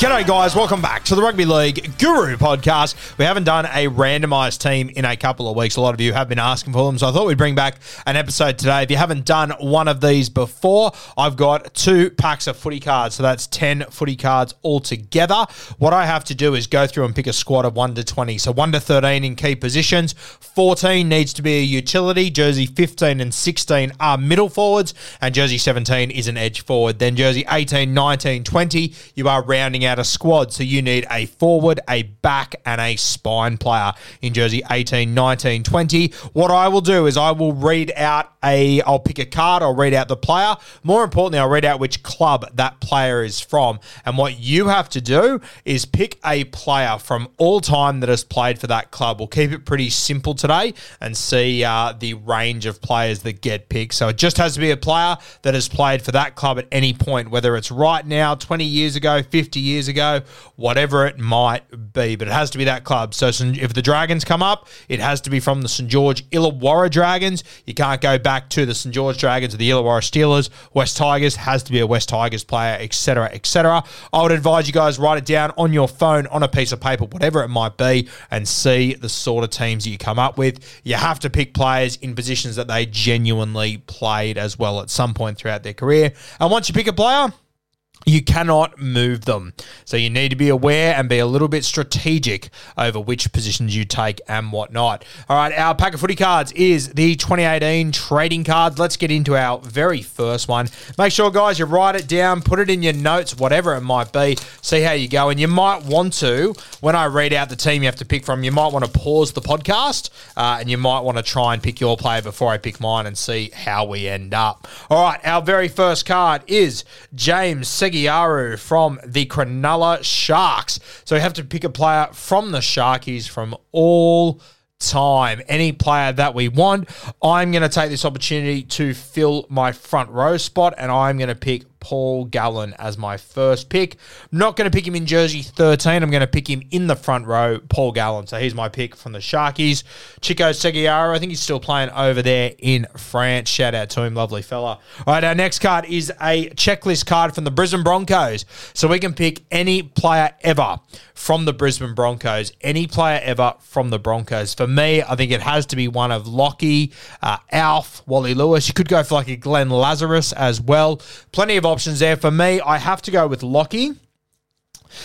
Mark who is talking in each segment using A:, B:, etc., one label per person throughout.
A: G'day, guys. Welcome back to the Rugby League Guru podcast. We haven't done a randomised team in a couple of weeks. A lot of you have been asking for them, so I thought we'd bring back an episode today. If you haven't done one of these before, I've got two packs of footy cards, so that's 10 footy cards altogether. What I have to do is go through and pick a squad of 1 to 20. So 1 to 13 in key positions, 14 needs to be a utility, jersey 15 and 16 are middle forwards, and jersey 17 is an edge forward. Then jersey 18, 19, 20, you are rounding out a squad. So you need a forward, a back, and a spine player in jersey 18, 19, 20. What I will do is I will read out a, I'll pick a card, I'll read out the player. More importantly, I'll read out which club that player is from. And what you have to do is pick a player from all time that has played for that club. We'll keep it pretty simple today and see uh, the range of players that get picked. So it just has to be a player that has played for that club at any point, whether it's right now, 20 years ago, 50 years ago, whatever it might be. But it has to be that club. So if the Dragons come up, it has to be from the St George Illawarra Dragons. You can't go back to the St George Dragons or the Illawarra Steelers. West Tigers has to be a West Tigers player, etc., etc. I would advise you guys write it down on your phone, on a piece of paper, whatever it might be, and see the sort of teams that you come up with. You have to pick players in positions that they genuinely played as well at some point throughout their career. And once you pick a player, you cannot move them. So you need to be aware and be a little bit strategic over which positions you take and whatnot. All right, our pack of footy cards is the 2018 trading cards. Let's get into our very first one. Make sure, guys, you write it down, put it in your notes, whatever it might be. See how you go. And you might want to, when I read out the team you have to pick from, you might want to pause the podcast uh, and you might want to try and pick your player before I pick mine and see how we end up. All right, our very first card is James Segeyaro from the Cronulla Sharks. So we have to pick a player from the Sharkies from all time. Any player that we want. I'm going to take this opportunity to fill my front row spot, and I'm going to pick Paul Gallen as my first pick. Not going to pick him in jersey 13. I'm going to pick him in the front row, Paul Gallen. So he's my pick from the Sharkies. Chico Segeyaro, I think he's still playing over there in France. Shout out to him, lovely fella. All right, our next card is a checklist card from the Brisbane Broncos. So we can pick any player ever from the Brisbane Broncos, any player ever from the Broncos. For me, I think it has to be one of Lockie, uh, Alf, Wally Lewis. You could go for like a Glenn Lazarus as well. Plenty of options there. For me, I have to go with Lockie.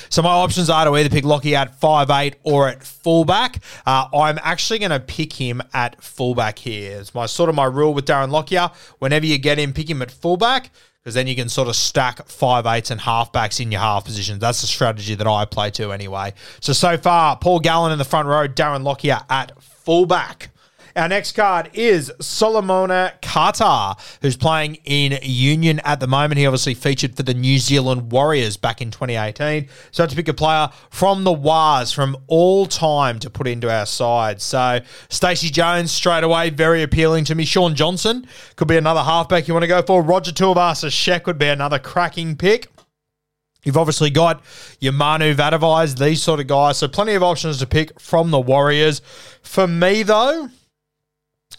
A: So my options are to either pick Lockie at five eight or at fullback. Uh, I'm actually going to pick him at fullback here. It's my sort of my rule with Darren Lockyer. Whenever you get him, pick him at fullback because then you can sort of stack five eights and halfbacks in your half positions. That's the strategy that I play to anyway. So so far, Paul Gallen in the front row, Darren Lockyer at fullback. Our next card is Solomone Kata, who's playing in Union at the moment. He obviously featured for the New Zealand Warriors back in 2018. So to pick a player from the Wars from all time to put into our side. So Stacey Jones straight away, very appealing to me. Shaun Johnson could be another halfback you want to go for. Roger Tuivasa-Sheck would be another cracking pick. You've obviously got your Manu Vatuvei, these sort of guys. So plenty of options to pick from the Warriors. For me, though,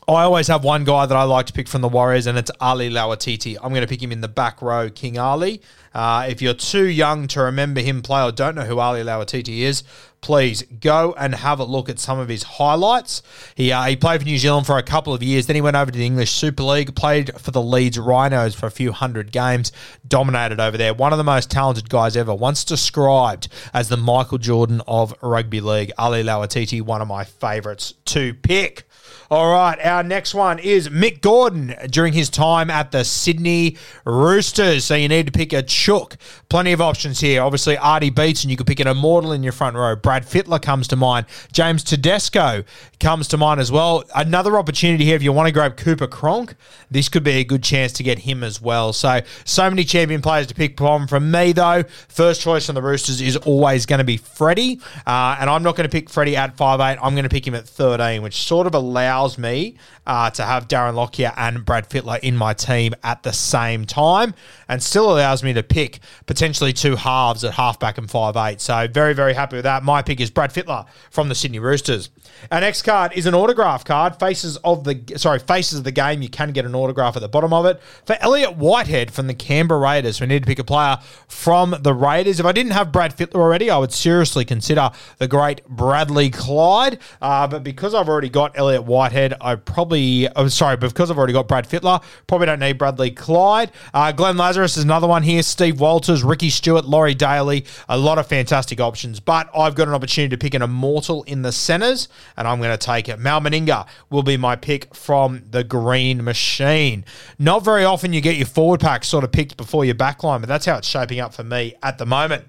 A: I always have one guy that I like to pick from the Warriors, and it's Ali Lauitiiti. I'm going to pick him in the back row, King Ali. Uh, if you're too young to remember him play or don't know who Ali Lauitiiti is, please go and have a look at some of his highlights. He, uh, he played for New Zealand for a couple of years. Then he went over to the English Super League, played for the Leeds Rhinos for a few hundred games, dominated over there. One of the most talented guys ever. Once described as the Michael Jordan of rugby league. Ali Lauitiiti, one of my favourites to pick. All right, our next one is Mick Gordon during his time at the Sydney Roosters. So you need to pick a chook. Plenty of options here. Obviously, Artie Beats, and you could pick an immortal in your front row. Brad Fittler comes to mind. James Tedesco comes to mind as well. Another opportunity here if you want to grab Cooper Cronk, this could be a good chance to get him as well. So, so many champion players to pick from. From me, though, first choice on the Roosters is always going to be Freddie. Uh, and I'm not going to pick Freddie at 5'8. I'm going to pick him at 13, which sort of allows allows me uh, to have Darren Lockyer and Brad Fittler in my team at the same time and still allows me to pick potentially two halves at halfback and five eight. So very, very happy with that. My pick is Brad Fittler from the Sydney Roosters. Our next card is an autograph card. Faces of the sorry, faces of the game. You can get an autograph at the bottom of it. For Elliot Whitehead from the Canberra Raiders. We need to pick a player from the Raiders. If I didn't have Brad Fittler already, I would seriously consider the great Bradley Clyde. Uh, but because I've already got Elliot Whitehead, I probably I'm oh, sorry, but because I've already got Brad Fittler, probably don't need Bradley Clyde. Uh, Glenn Lazarus is another one here. Steve Walters, Ricky Stuart, Laurie Daly, A lot of fantastic options. But I've got an opportunity to pick an immortal in the centres and I'm going to take it. Mal Meninga will be my pick from the Green Machine. Not very often you get your forward pack sort of picked before your backline, but that's how it's shaping up for me at the moment.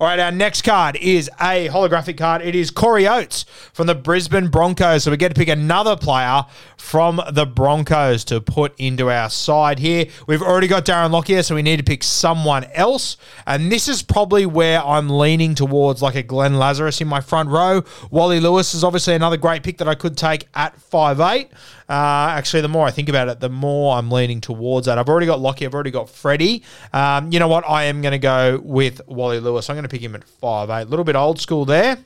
A: All right, our next card is a holographic card. It is Corey Oates from the Brisbane Broncos. So we get to pick another player from the Broncos to put into our side here. We've already got Darren Lockyer, so we need to pick someone else. And this is probably where I'm leaning towards like a Glenn Lazarus in my front row. Wally Lewis is obviously another great pick that I could take at five eight. Uh, actually, the more I think about it, the more I'm leaning towards that. I've already got Lockie, I've already got Freddie. Um, you know what? I am going to go with Wally Lewis. I'm going to pick him at five eight. A little bit old school there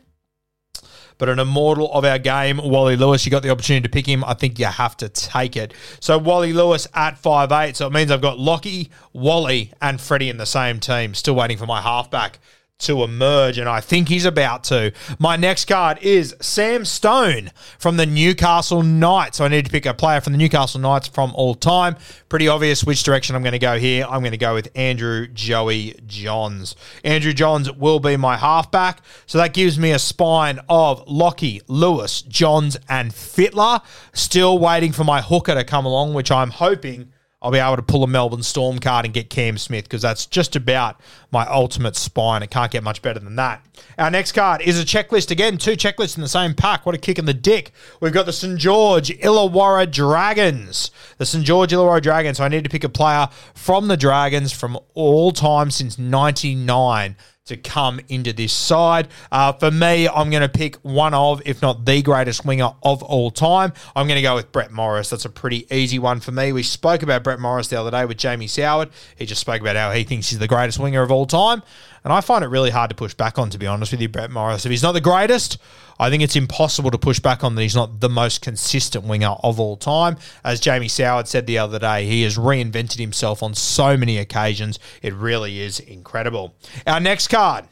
A: but an immortal of our game, Wally Lewis. You got the opportunity to pick him. I think you have to take it. So Wally Lewis at five eight. So it means I've got Lockie, Wally, and Freddie in the same team. Still waiting for my halfback to emerge, and I think he's about to. My next card is Sam Stone from the Newcastle Knights. So I need to pick a player from the Newcastle Knights from all time. Pretty obvious which direction I'm going to go here. I'm going to go with Andrew Joey Johns. Andrew Johns will be my halfback. So that gives me a spine of Lockie, Lewis, Johns, and Fittler. Still waiting for my hooker to come along, which I'm hoping I'll be able to pull a Melbourne Storm card and get Cam Smith because that's just about my ultimate spine. It can't get much better than that. Our next card is a checklist again, two checklists in the same pack. What a kick in the dick. We've got the St. George Illawarra Dragons. The St. George Illawarra Dragons. So I need to pick a player from the Dragons from all time since 99 to come into this side. Uh, for me, I'm going to pick one of, if not the greatest winger of all time. I'm going to go with Brett Morris. That's a pretty easy one for me. We spoke about Brett Morris the other day with Jamie Soward. He just spoke about how he thinks he's the greatest winger of all time. And I find it really hard to push back on, to be honest with you, Brett Morris. If he's not the greatest, I think it's impossible to push back on that he's not the most consistent winger of all time. As Jamie Soward said the other day, he has reinvented himself on so many occasions. It really is incredible. Our next card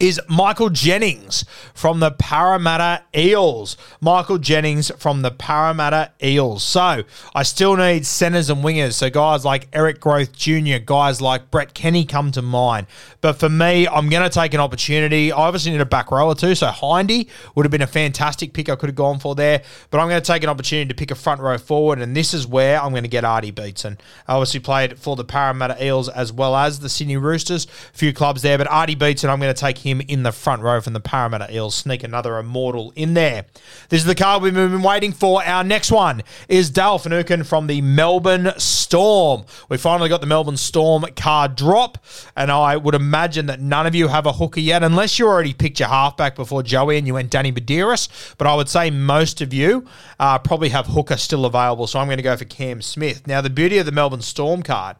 A: is Michael Jennings from the Parramatta Eels. Michael Jennings from the Parramatta Eels. So I still need centers and wingers. So guys like Eric Grothe Jr., guys like Brett Kenny come to mind. But for me, I'm going to take an opportunity. I obviously need a back row or two. So Hindy would have been a fantastic pick I could have gone for there. But I'm going to take an opportunity to pick a front row forward. And this is where I'm going to get Artie Beetson. I obviously played for the Parramatta Eels as well as the Sydney Roosters. A few clubs there. But Artie Beetson, I'm going to take him him in the front row from the Parramatta Eels. Sneak another immortal in there. This is the card we've been waiting for. Our next one is Dale Finucane from the Melbourne Storm. We finally got the Melbourne Storm card drop, and I would imagine that none of you have a hooker yet, unless you already picked your halfback before Joey and you went Danny Buderus. But I would say most of you uh, probably have hooker still available, so I'm going to go for Cam Smith. Now, the beauty of the Melbourne Storm card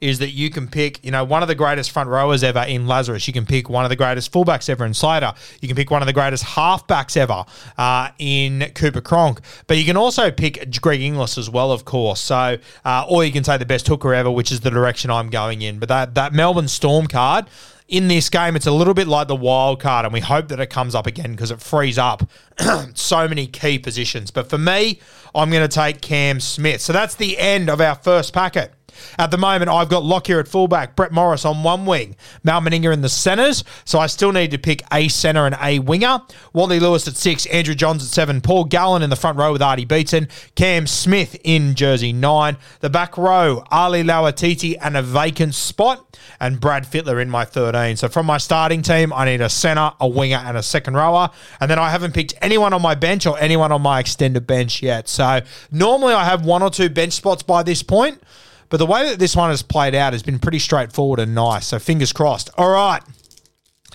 A: is that you can pick, you know, one of the greatest front rowers ever in Lazarus. You can pick one of the greatest fullbacks ever in Slater. You can pick one of the greatest halfbacks ever uh, in Cooper Cronk. But you can also pick Greg Inglis as well, of course. So, uh, or you can say the best hooker ever, which is the direction I'm going in. But that that Melbourne Storm card in this game, it's a little bit like the wild card, and we hope that it comes up again because it frees up so many key positions. But for me, I'm going to take Cam Smith. So that's the end of our first packet. At the moment, I've got Lockyer at fullback, Brett Morris on one wing, Mal Meninga in the centres. So I still need to pick a centre and a winger. Wally Lewis at six, Andrew Johns at seven, Paul Gallen in the front row with Artie Beetson, Cam Smith in jersey nine. The back row, Ali Lauitiiti and a vacant spot, and Brad Fittler in my 13. So from my starting team, I need a centre, a winger, and a second rower. And then I haven't picked anyone on my bench or anyone on my extended bench yet. So normally I have one or two bench spots by this point. But the way that this one has played out has been pretty straightforward and nice. So fingers crossed. All right.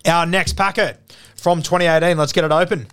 A: Our next packet from 2018. Let's get it open.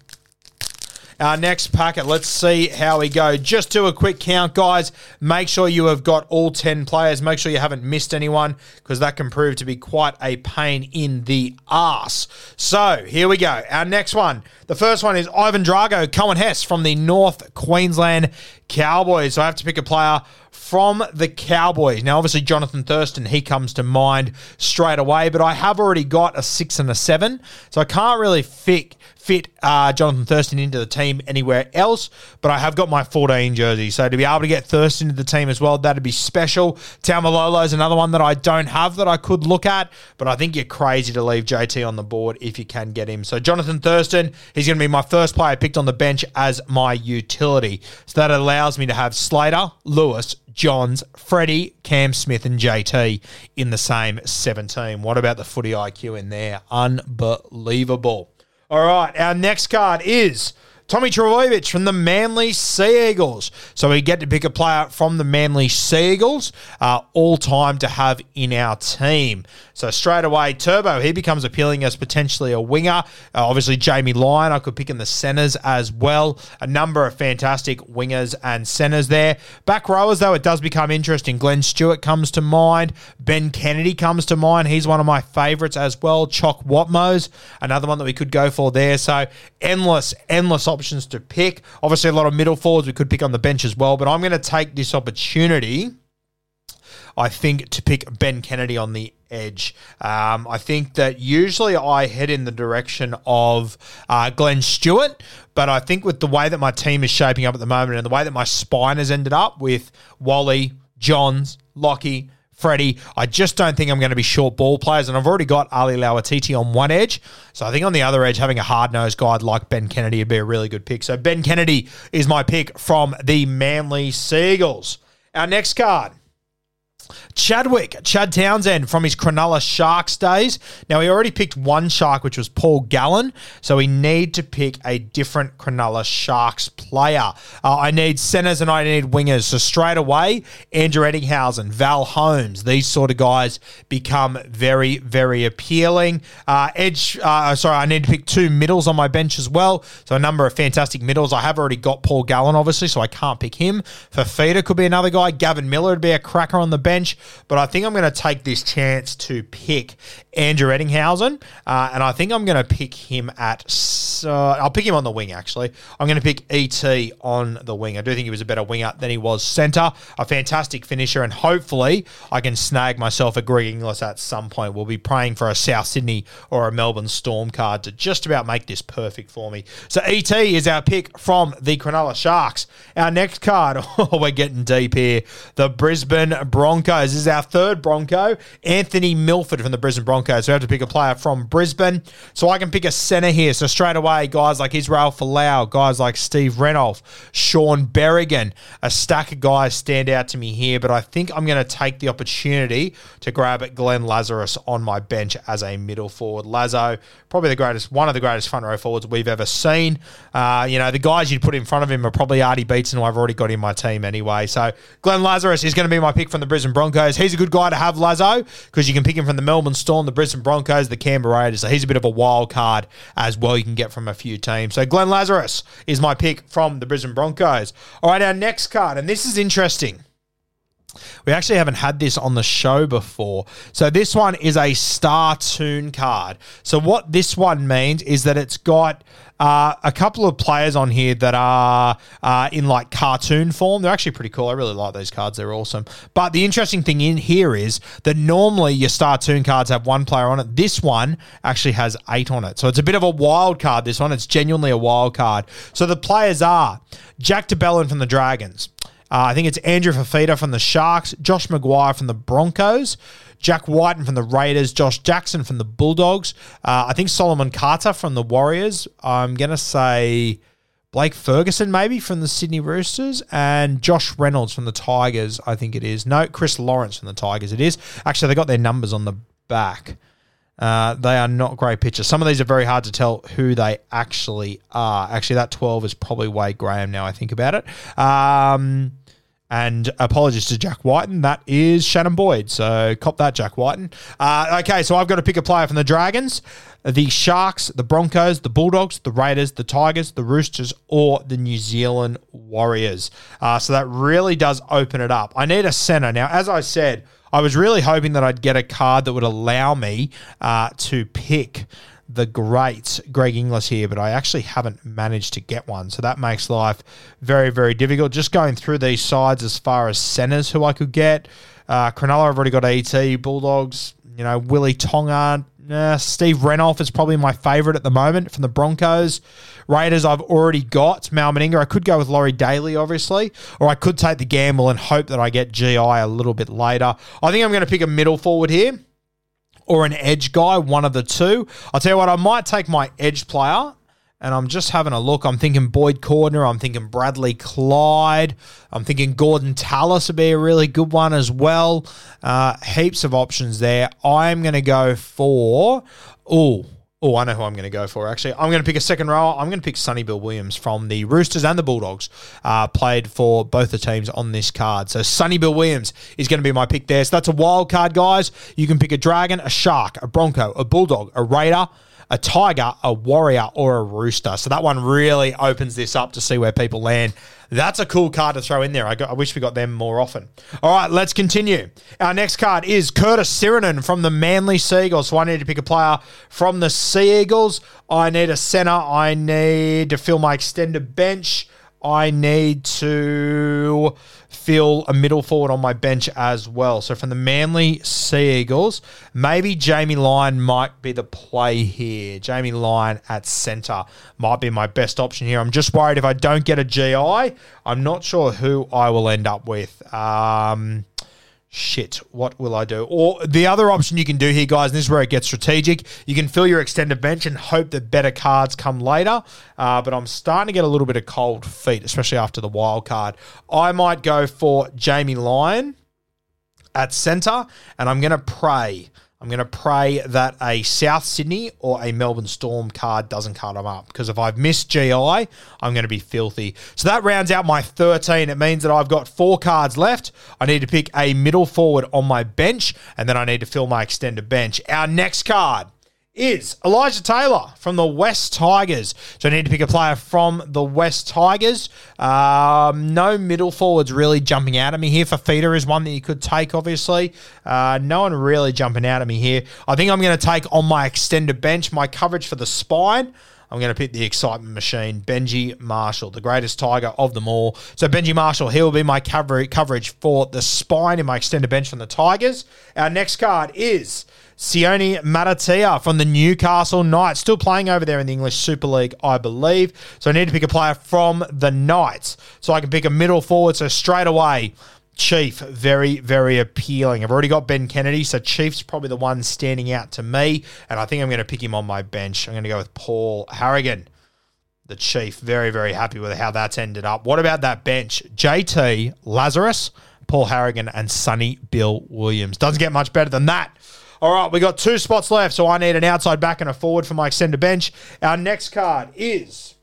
A: Our next packet, let's see how we go. Just do a quick count, guys. Make sure you have got all 10 players. Make sure you haven't missed anyone because that can prove to be quite a pain in the ass. So here we go. Our next one. The first one is Ivan Drago, Coen Hess from the North Queensland Cowboys. So I have to pick a player from the Cowboys. Now, obviously, Jonathan Thurston, he comes to mind straight away, but I have already got a six and a seven, so I can't really fit fit uh, Jonathan Thurston into the team anywhere else, but I have got my 14 jersey. So to be able to get Thurston into the team as well, that'd be special. Taumalolo is another one that I don't have that I could look at, but I think you're crazy to leave JT on the board if you can get him. So Jonathan Thurston, he's going to be my first player picked on the bench as my utility. So that allows me to have Slater, Lewis, Johns, Freddie, Cam Smith, and JT in the same 17. What about the footy IQ in there? Unbelievable. All right, our next card is Tommy Trbojevic from the Manly Sea Eagles. So we get to pick a player from the Manly Sea Eagles, uh, all time to have in our team. So straight away, Turbo, he becomes appealing as potentially a winger. Uh, obviously, Jamie Lyon, I could pick in the centres as well. A number of fantastic wingers and centres there. Back rowers, though, it does become interesting. Glenn Stewart comes to mind. Ben Kennedy comes to mind. He's one of my favourites as well. Chock Watmos, another one that we could go for there. So endless, endless options to pick. Obviously, a lot of middle forwards we could pick on the bench as well. But I'm going to take this opportunity. I think to pick Ben Kennedy on the edge. Um, I think that usually I head in the direction of uh, Glenn Stewart, but I think with the way that my team is shaping up at the moment and the way that my spine has ended up with Wally, Johns, Lockie, Freddie. I just don't think I'm going to be short ball players, and I've already got Ali Lauitiiti on one edge. So I think on the other edge, having a hard nosed guy like Ben Kennedy would be a really good pick. So Ben Kennedy is my pick from the Manly Seagulls. Our next card Chadwick, Chad Townsend from his Cronulla Sharks days. Now, he already picked one Shark, which was Paul Gallen, so we need to pick a different Cronulla Sharks player. Uh, I need centres and I need wingers. So straight away, Andrew Ettinghausen, Val Holmes, these sort of guys become very, very appealing. Uh, edge, uh, sorry, I need to pick two middles on my bench as well. So a number of fantastic middles. I have already got Paul Gallen, obviously, so I can't pick him. Fifita could be another guy. Gavin Miller would be a cracker on the bench, but I think I'm going to take this chance to pick Andrew Ettinghausen, uh, and I think I'm going to pick him at. Uh, I'll pick him on the wing. Actually, I'm going to pick ET on the wing. I do think he was a better winger than he was centre. A fantastic finisher, and hopefully I can snag myself a Greg Inglis at some point. We'll be praying for a South Sydney or a Melbourne Storm card to just about make this perfect for me. So ET is our pick from the Cronulla Sharks. Our next card, oh, we're getting deep here. The Brisbane Broncos this is our third Bronco, Anthony Milford from the Brisbane Broncos. Okay, so we have to pick a player from Brisbane. So I can pick a centre here. So straight away, guys like Israel Folau, guys like Steve Renouf, Shaun Berrigan, a stack of guys stand out to me here. But I think I'm going to take the opportunity to grab at Glenn Lazarus on my bench as a middle forward. Lazo, probably the greatest, one of the greatest front row forwards we've ever seen. Uh, you know, the guys you'd put in front of him are probably Artie Beetson, who I've already got in my team anyway. So Glenn Lazarus is going to be my pick from the Brisbane Broncos. He's a good guy to have, Lazo, because you can pick him from the Melbourne Storm, the Brisbane Broncos, the Canberra Raiders. So he's a bit of a wild card as well you can get from a few teams. So Glenn Lazarus is my pick from the Brisbane Broncos. All right, our next card, and this is interesting. We actually haven't had this on the show before. So this one is a Star Toon card. So what this one means is that it's got uh, a couple of players on here that are uh, in like cartoon form. They're actually pretty cool. I really like those cards. They're awesome. But the interesting thing in here is that normally your Star Toon cards have one player on it. This one actually has eight on it. So it's a bit of a wild card, this one. It's genuinely a wild card. So the players are Jack de Belin from the Dragons. Uh, I think it's Andrew Fifita from the Sharks, Josh McGuire from the Broncos, Jack Wighton from the Raiders, Josh Jackson from the Bulldogs. Uh, I think Solomone Kata from the Warriors. I'm going to say Blake Ferguson maybe from the Sydney Roosters and Josh Reynolds from the Tigers. I think it is. No, Chris Lawrence from the Tigers. It is. Actually, they got their numbers on the back. Uh, they are not great pictures. Some of these are very hard to tell who they actually are. Actually, that 12 is probably Wade Graham now I think about it. Um, and apologies to Jack Wighton. That is Shannon Boyd. So cop that, Jack Wighton. Uh, okay, so I've got to pick a player from the Dragons, the Sharks, the Broncos, the Bulldogs, the Raiders, the Tigers, the Roosters, or the New Zealand Warriors. Uh, so that really does open it up. I need a centre. Now, as I said, I was really hoping that I'd get a card that would allow me uh, to pick the great Greg Inglis here, but I actually haven't managed to get one. So that makes life very, very difficult. Just going through these sides as far as centres who I could get. Uh, Cronulla, I've already got ET. Bulldogs, you know, Willie Tonga. Steve Renouf is probably my favourite at the moment from the Broncos. Raiders, I've already got Mal Meninga. I could go with Laurie Daly, obviously, or I could take the gamble and hope that I get GI a little bit later. I think I'm going to pick a middle forward here or an edge guy, one of the two. I'll tell you what, I might take my edge player and I'm just having a look. I'm thinking Boyd Cordner. I'm thinking Bradley Clyde. I'm thinking Gordon Tallis would be a really good one as well. Uh, heaps of options there. I'm going to go for. Oh, Oh, I know who I'm going to go for, actually. I'm going to pick a second rower. I'm going to pick Sonny Bill Williams from the Roosters and the Bulldogs. Uh, played for both the teams on this card. So Sonny Bill Williams is going to be my pick there. So that's a wild card, guys. You can pick a Dragon, a Shark, a Bronco, a Bulldog, a Raider, a Tiger, a Warrior, or a Rooster. So that one really opens this up to see where people land. That's a cool card to throw in there. I, got, I wish we got them more often. All right, let's continue. Our next card is Curtis Sironen from the Manly Seagulls. So I need to pick a player from the Sea Eagles. I need a center. I need to fill my extended bench. I need to fill a middle forward on my bench as well. So from the Manly Sea Eagles, maybe Jamie Lyon might be the play here. Jamie Lyon at centre might be my best option here. I'm just worried if I don't get a GI, I'm not sure who I will end up with. Um, shit, what will I do? Or the other option you can do here, guys, and this is where it gets strategic. You can fill your extended bench and hope that better cards come later. Uh, but I'm starting to get a little bit of cold feet, especially after the wild card. I might go for Jamie Lyon at centre, and I'm going to pray I'm going to pray that a South Sydney or a Melbourne Storm card doesn't cut them up because if I've missed GI, I'm going to be filthy. So that rounds out my 13. It means that I've got four cards left. I need to pick a middle forward on my bench and then I need to fill my extended bench. Our next card is Elijah Taylor from the West Tigers. So I need to pick a player from the West Tigers. Um, no middle forwards really jumping out at me here. Fifita is one that you could take, obviously. Uh, no one really jumping out at me here. I think I'm going to take on my extended bench my coverage for the spine. I'm going to pick the excitement machine, Benji Marshall, the greatest tiger of them all. So Benji Marshall, he will be my coverage for the spine in my extended bench from the Tigers. Our next card is Sione Mata'utia from the Newcastle Knights, still playing over there in the English Super League, I believe. So I need to pick a player from the Knights. So I can pick a middle forward. So straight away, Chief, very, very appealing. I've already got Ben Kennedy, so Chief's probably the one standing out to me, and I think I'm going to pick him on my bench. I'm going to go with Paul Harragon, the Chief. Very, very happy with how that's ended up. What about that bench? JT, Lazarus, Paul Harragon, and Sonny Bill Williams. Doesn't get much better than that. All right, we got two spots left, so I need an outside back and a forward for my extended bench. Our next card is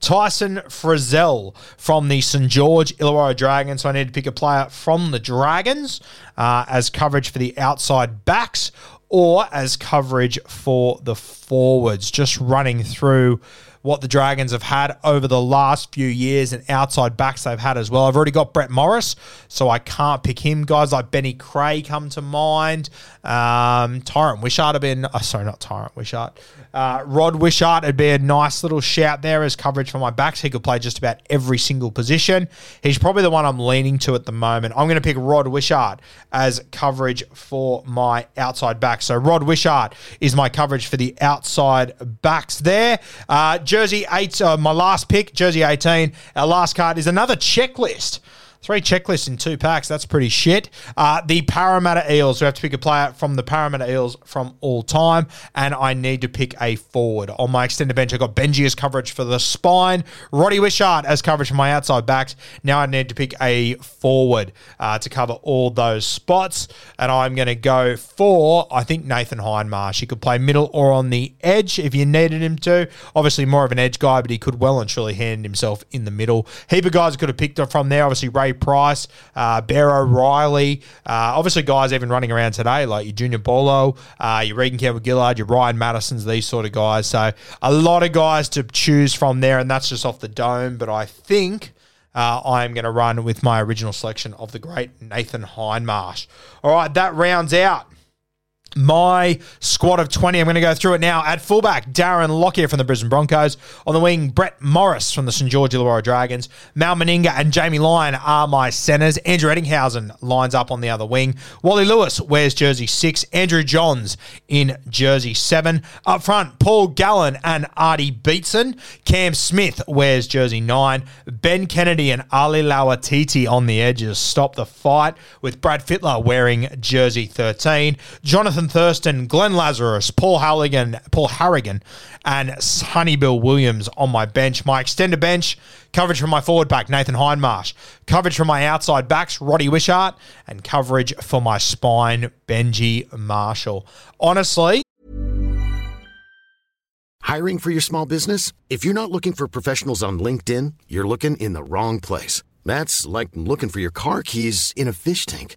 A: Tyson Frizell from the St. George Illawarra Dragons. So I need to pick a player from the Dragons uh, as coverage for the outside backs or as coverage for the forwards. Just running through what the Dragons have had over the last few years and outside backs they've had as well. I've already got Brett Morris, so I can't pick him. Guys like Benny Creagh come to mind. Um, Tyran Wishart have been, oh, sorry, not Tyran Wishart. Uh, Rod Wishart would be a nice little shout there as coverage for my backs. He could play just about every single position. He's probably the one I'm leaning to at the moment. I'm going to pick Rod Wishart as coverage for my outside backs. So Rod Wishart is my coverage for the outside backs there. Uh, Jersey 8, uh, my last pick, Jersey 18. Our last card is another checklist. Three checklists in two packs. That's pretty shit. Uh, the Parramatta Eels. We have to pick a player from the Parramatta Eels from all time, and I need to pick a forward. On my extended bench, I got Benji as coverage for the spine, Roddy Wishart as coverage for my outside backs. Now I need to pick a forward uh, to cover all those spots, and I'm going to go for, I think, Nathan Hindmarsh. He could play middle or on the edge if you needed him to. Obviously, more of an edge guy, but he could well and truly hand himself in the middle. Heap of guys could have picked up from there. Obviously, Ray Price, uh, Bear O'Reilly, uh, obviously guys even running around today like your Junior Paulo, uh, your Reagan Campbell Gillard, your Ryan Mattersons, these sort of guys. So a lot of guys to choose from there, and that's just off the dome. But I think. Uh, I'm going to run with my original selection of the great Nathan Hindmarsh. All right, that rounds out my squad of 20. I'm going to go through it now. At fullback, Darren Lockyer from the Brisbane Broncos. On the wing, Brett Morris from the St. George Illawarra Dragons. Mal Meninga and Jamie Lyon are my centres. Andrew Ettinghausen lines up on the other wing. Wally Lewis wears jersey 6. Andrew Johns in jersey 7. Up front, Paul Gallen and Artie Beetson. Cam Smith wears jersey 9. Ben Kennedy and Ali Lauitiiti on the edges stop the fight with Brad Fittler wearing jersey 13. Jonathan Thurston, Glenn Lazarus, Paul Halligan, Paul Harragon, and Honey Bill Williams on my bench. My extended bench coverage from my forward back, Nathan Hindmarsh. Coverage from my outside backs, Roddy Wishart, and coverage for my spine, Benji Marshall. Honestly,
B: Hiring for your small business? If you're not looking for professionals on LinkedIn, you're looking in the wrong place. That's like looking for your car keys in a fish tank.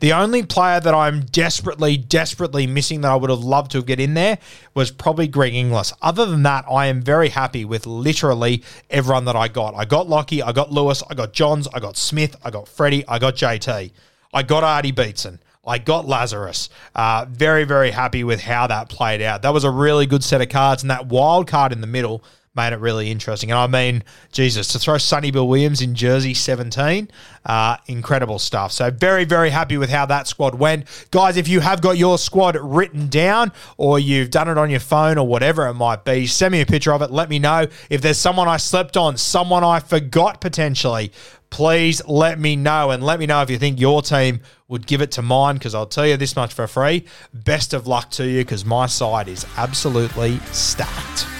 A: The only player that I'm desperately, desperately missing that I would have loved to get in there was probably Greg Inglis. Other than that, I am very happy with literally everyone that I got. I got Lockie, I got Lewis, I got Johns, I got Smith, I got Freddie, I got JT, I got Artie Beetson. I got Lazarus. Uh, very, very happy with how that played out. That was a really good set of cards, and that wild card in the middle made it really interesting. And I mean, Jesus, to throw Sonny Bill Williams in jersey 17, uh, incredible stuff. So, very, very happy with how that squad went. Guys, if you have got your squad written down or you've done it on your phone or whatever it might be, send me a picture of it. Let me know if there's someone I slept on, someone I forgot potentially. Please let me know and let me know if you think your team would give it to mine because I'll tell you this much for free. Best of luck to you because my side is absolutely stacked.